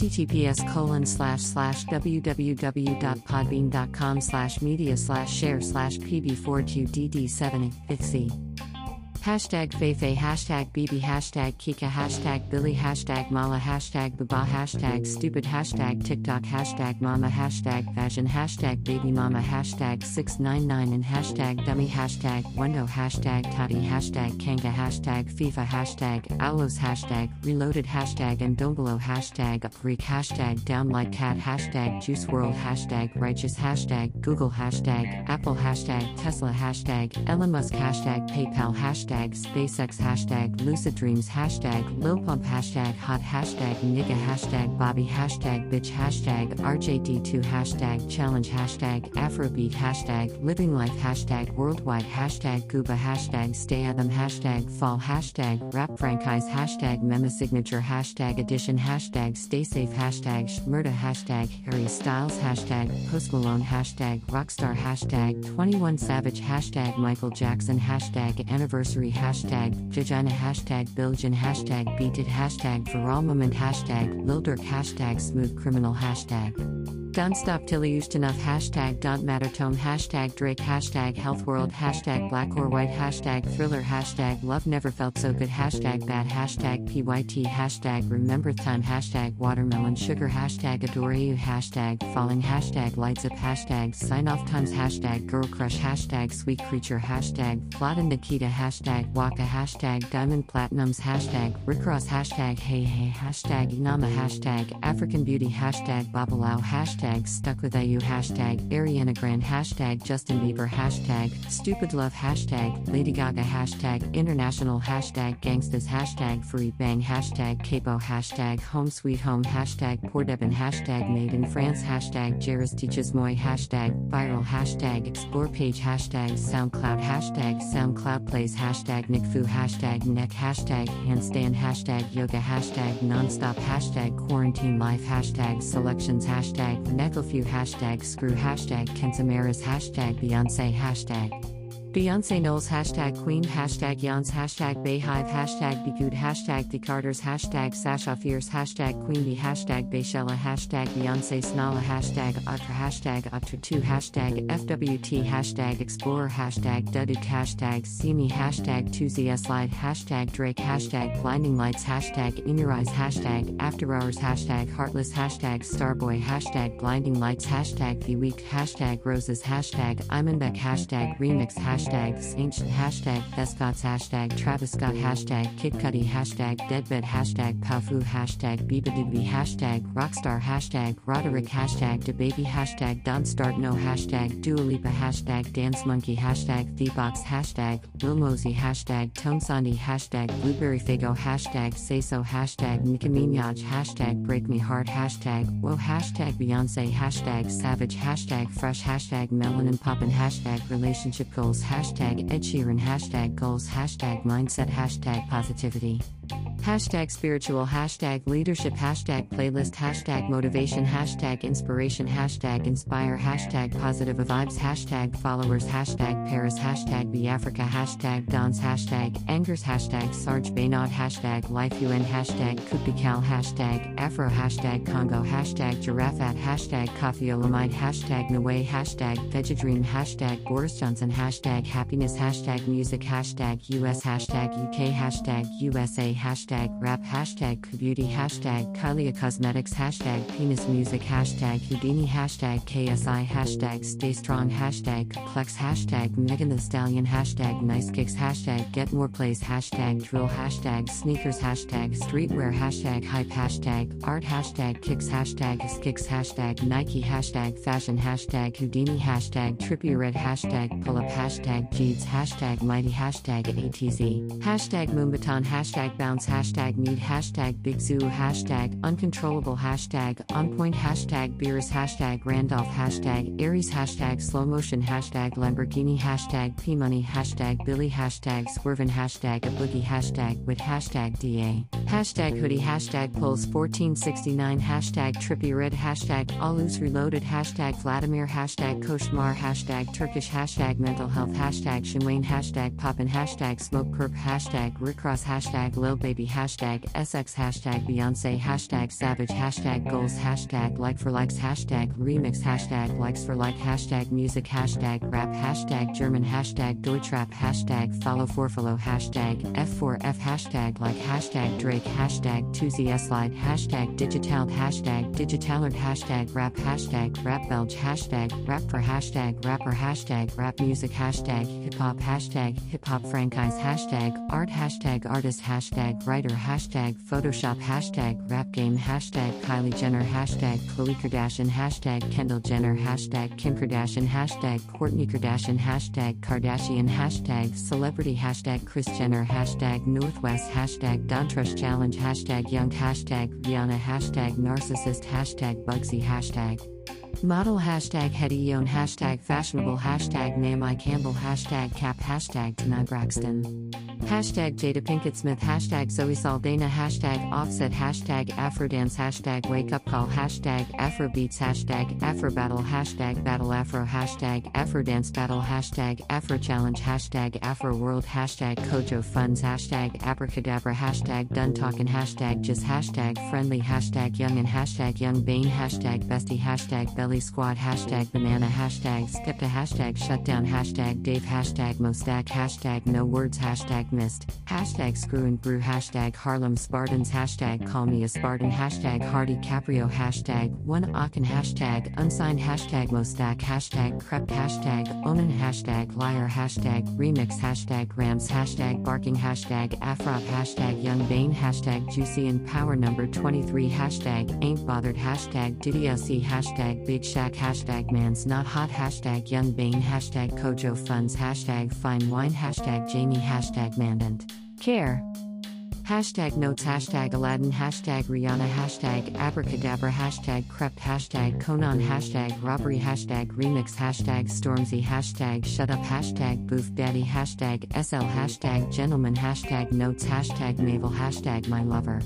https colon slash slash www.podbean.com slash media slash share slash pb4qdd7 fixie Hashtag Feifei, hashtag BB, hashtag Kika, hashtag Billy, hashtag Mala, hashtag Baba, hashtag Stupid, hashtag TikTok, hashtag Mama, hashtag Fashion, hashtag Baby Mama, hashtag 699 and hashtag Dummy, hashtag Wendo, hashtag Toddy, hashtag Kanga, hashtag FIFA, hashtag Owlos, hashtag Reloaded, hashtag and Dongolo, hashtag Upfreak, hashtag Down Like Cat, hashtag Juice WRLD, hashtag Righteous, hashtag Google, hashtag Apple, hashtag Tesla, hashtag Elon Musk, hashtag PayPal, hashtag hashtag SpaceX hashtag Lucid Dreams hashtag Lil Pump hashtag Hot hashtag Nigga hashtag Bobby hashtag Bitch hashtag RJD2 hashtag Challenge hashtag Afrobeat hashtag Living Life hashtag Worldwide hashtag Gooba hashtag Stay Adam hashtag Fall hashtag Rap Franchise hashtag Mema Signature hashtag Edition hashtag Stay Safe hashtag Shmurda hashtag Harry Styles hashtag Post Malone hashtag Rockstar hashtag 21 Savage hashtag Michael Jackson hashtag Anniversary hashtag Vagina hashtag Billion hashtag Beatit hashtag Viral Moment hashtag LilDurk hashtag Smooth Criminal hashtag don't stop till you used enough hashtag don't matter tone. Hashtag Drake. Hashtag health world. Hashtag black or white. Hashtag thriller. Hashtag love never felt so good. Hashtag bad. Hashtag pyt hashtag remember time. Hashtag watermelon sugar. Hashtag adore you. Hashtag falling. Hashtag lights up. Hashtag sign off times. Hashtag girl crush. Hashtag sweet creature. Hashtag Flata Nikita. Hashtag waka. Hashtag diamond platinums. Hashtag rickross hashtag hey hey. Hashtag inama. Hashtag African beauty. Hashtag babalao hashtag hashtag stuck with IU hashtag Ariana Grande hashtag Justin Bieber hashtag stupid love hashtag Lady Gaga hashtag international hashtag gangstas hashtag free bang hashtag capo hashtag home sweet home hashtag poor Devin hashtag made in France hashtag Jairus teaches moi hashtag viral hashtag explore page hashtag SoundCloud hashtag SoundCloud plays hashtag NickFu hashtag neck hashtag handstand hashtag yoga hashtag nonstop hashtag quarantine life hashtag selections hashtag Necklefew hashtag screw hashtag Kensamaras hashtag Beyonce hashtag Beyonce Knowles hashtag Queen hashtag Yans hashtag Beyhive hashtag Begood hashtag The Carters hashtag Sasha Fierce hashtag Queen Bee hashtag Beychella hashtag Beyonce Snala hashtag Ultra hashtag Ultra2 hashtag FWT hashtag Explorer hashtag Duduk hashtag Me hashtag 2ZS Slide hashtag Drake hashtag Blinding Lights hashtag In Your Eyes hashtag After Hours hashtag Heartless hashtag Starboy hashtag Blinding Lights hashtag The Week hashtag Roses hashtag Imanbek hashtag Remix hashtag hashtag ancient hashtag TheScotts hashtag Travis Scott hashtag Kid Cudi hashtag Deadbed hashtag Powfu hashtag Bibadigby hashtag Rockstar hashtag Roddy Ricch hashtag DaBaby hashtag Don't Start No hashtag Dua Lipa hashtag Dance Monkey hashtag Thebox hashtag Lil Mosey hashtag Tones and I hashtag Blueberry Faygo hashtag Say So hashtag Nicki Minaj hashtag Break Me Heart hashtag Whoa hashtag Beyonce hashtag Savage hashtag Fresh hashtag Melanin Poppin hashtag Relationship Goals hashtag Ed Sheeran. Hashtag goals. Hashtag mindset. Hashtag positivity hashtag spiritual hashtag leadership hashtag playlist hashtag motivation hashtag inspiration hashtag inspire hashtag positive vibes hashtag followers hashtag paris hashtag be africa hashtag dons hashtag angers hashtag sarge baynod hashtag life un hashtag kupikal hashtag afro hashtag congo hashtag giraffe at hashtag coffeeolamide hashtag Naway hashtag vegadream hashtag boris johnson hashtag happiness hashtag music hashtag us hashtag uk hashtag usa hashtag rap hashtag beauty hashtag Kylie Cosmetics hashtag penis music hashtag Houdini hashtag KSI hashtag stay strong hashtag complex hashtag Megan Thee Stallion hashtag nice kicks hashtag get more plays hashtag drill hashtag sneakers hashtag streetwear hashtag hype hashtag art hashtag kicks hashtag kicks hashtag Nike hashtag fashion hashtag Houdini hashtag trippy red hashtag pull up hashtag Jeeds hashtag mighty hashtag ATZ hashtag Moombahton hashtag bounce hashtag need hashtag Big Zoo hashtag uncontrollable hashtag on point hashtag beers hashtag Randolph hashtag Aries hashtag slow motion hashtag Lamborghini hashtag P money hashtag Billy hashtag swervin hashtag a boogie hashtag with hashtag DA Hashtag hoodie, hashtag pulse 1469, hashtag trippy red, hashtag alus reloaded, hashtag Vladimir, hashtag koshmar, hashtag Turkish, hashtag mental health, hashtag Shinwain, hashtag poppin, hashtag smoke perp, hashtag rickross, hashtag lil baby, hashtag SX, hashtag Beyonce, hashtag savage, hashtag goals, hashtag like for likes, hashtag remix, hashtag likes for like, hashtag music, hashtag rap, hashtag German, hashtag Deutschrap, hashtag follow for follow, hashtag F4F, hashtag like, hashtag Drake hashtag 2ZSlide, hashtag digital, hashtag digitalert, hashtag rap, hashtag rap belge, hashtag rap for hashtag rapper, hashtag rap music, hashtag hip hop, hashtag hip hop franchise, hashtag art, hashtag artist, hashtag writer, hashtag Photoshop, hashtag rap game, hashtag Kylie Jenner, hashtag Khloe Kardashian, hashtag Kendall Jenner, hashtag Kim Kardashian, hashtag Kourtney Kardashian, hashtag Kardashian, hashtag celebrity, hashtag Kris Jenner, hashtag Northwest, hashtag Dontrush challenge hashtag young hashtag Rihanna hashtag narcissist hashtag Bugsy hashtag. Model hashtag Hetty hashtag fashionable hashtag Naomi Campbell hashtag cap hashtag Tanai Braxton hashtag Jada Pinkett Smith. Hashtag Zoe Saldana. Hashtag offset. Hashtag Afrodance. Hashtag wake up call. Hashtag Afrobeats. Hashtag Afrobattle hashtag battle Afro. Hashtag Afrodance battle. Hashtag Afro challenge. Hashtag Afro world. Hashtag Kojo funds. Hashtag abracadabra. Hashtag done talking. Hashtag just. Hashtag friendly. Hashtag young and hashtag young bane. Hashtag bestie. Hashtag belly squad. Hashtag banana. Hashtag skepta. Hashtag shutdown. Hashtag Dave. Hashtag Mostack hashtag no words. Hashtag missed, hashtag screw and brew, hashtag Harlem Spartans, hashtag call me a Spartan, hashtag Hardy Caprio, hashtag one Aachen, hashtag unsigned, hashtag Mostack, hashtag krept, hashtag konan, hashtag liar, hashtag remix, hashtag rams, hashtag barking, hashtag afrop, hashtag young bane, hashtag juicy and power number 23, hashtag ain't bothered, hashtag DDLC, hashtag big shaq, hashtag man's not hot, hashtag young bane, hashtag kojo funds, hashtag fine wine, hashtag Jamie, hashtag mandant. Care. Hashtag notes, hashtag Aladdin, hashtag Rihanna, hashtag abracadabra, hashtag krept, hashtag Konan, hashtag robbery, hashtag remix, hashtag Stormzy, hashtag shut up, hashtag boof daddy, hashtag SL, hashtag gentleman, hashtag notes, hashtag navel, hashtag my lover.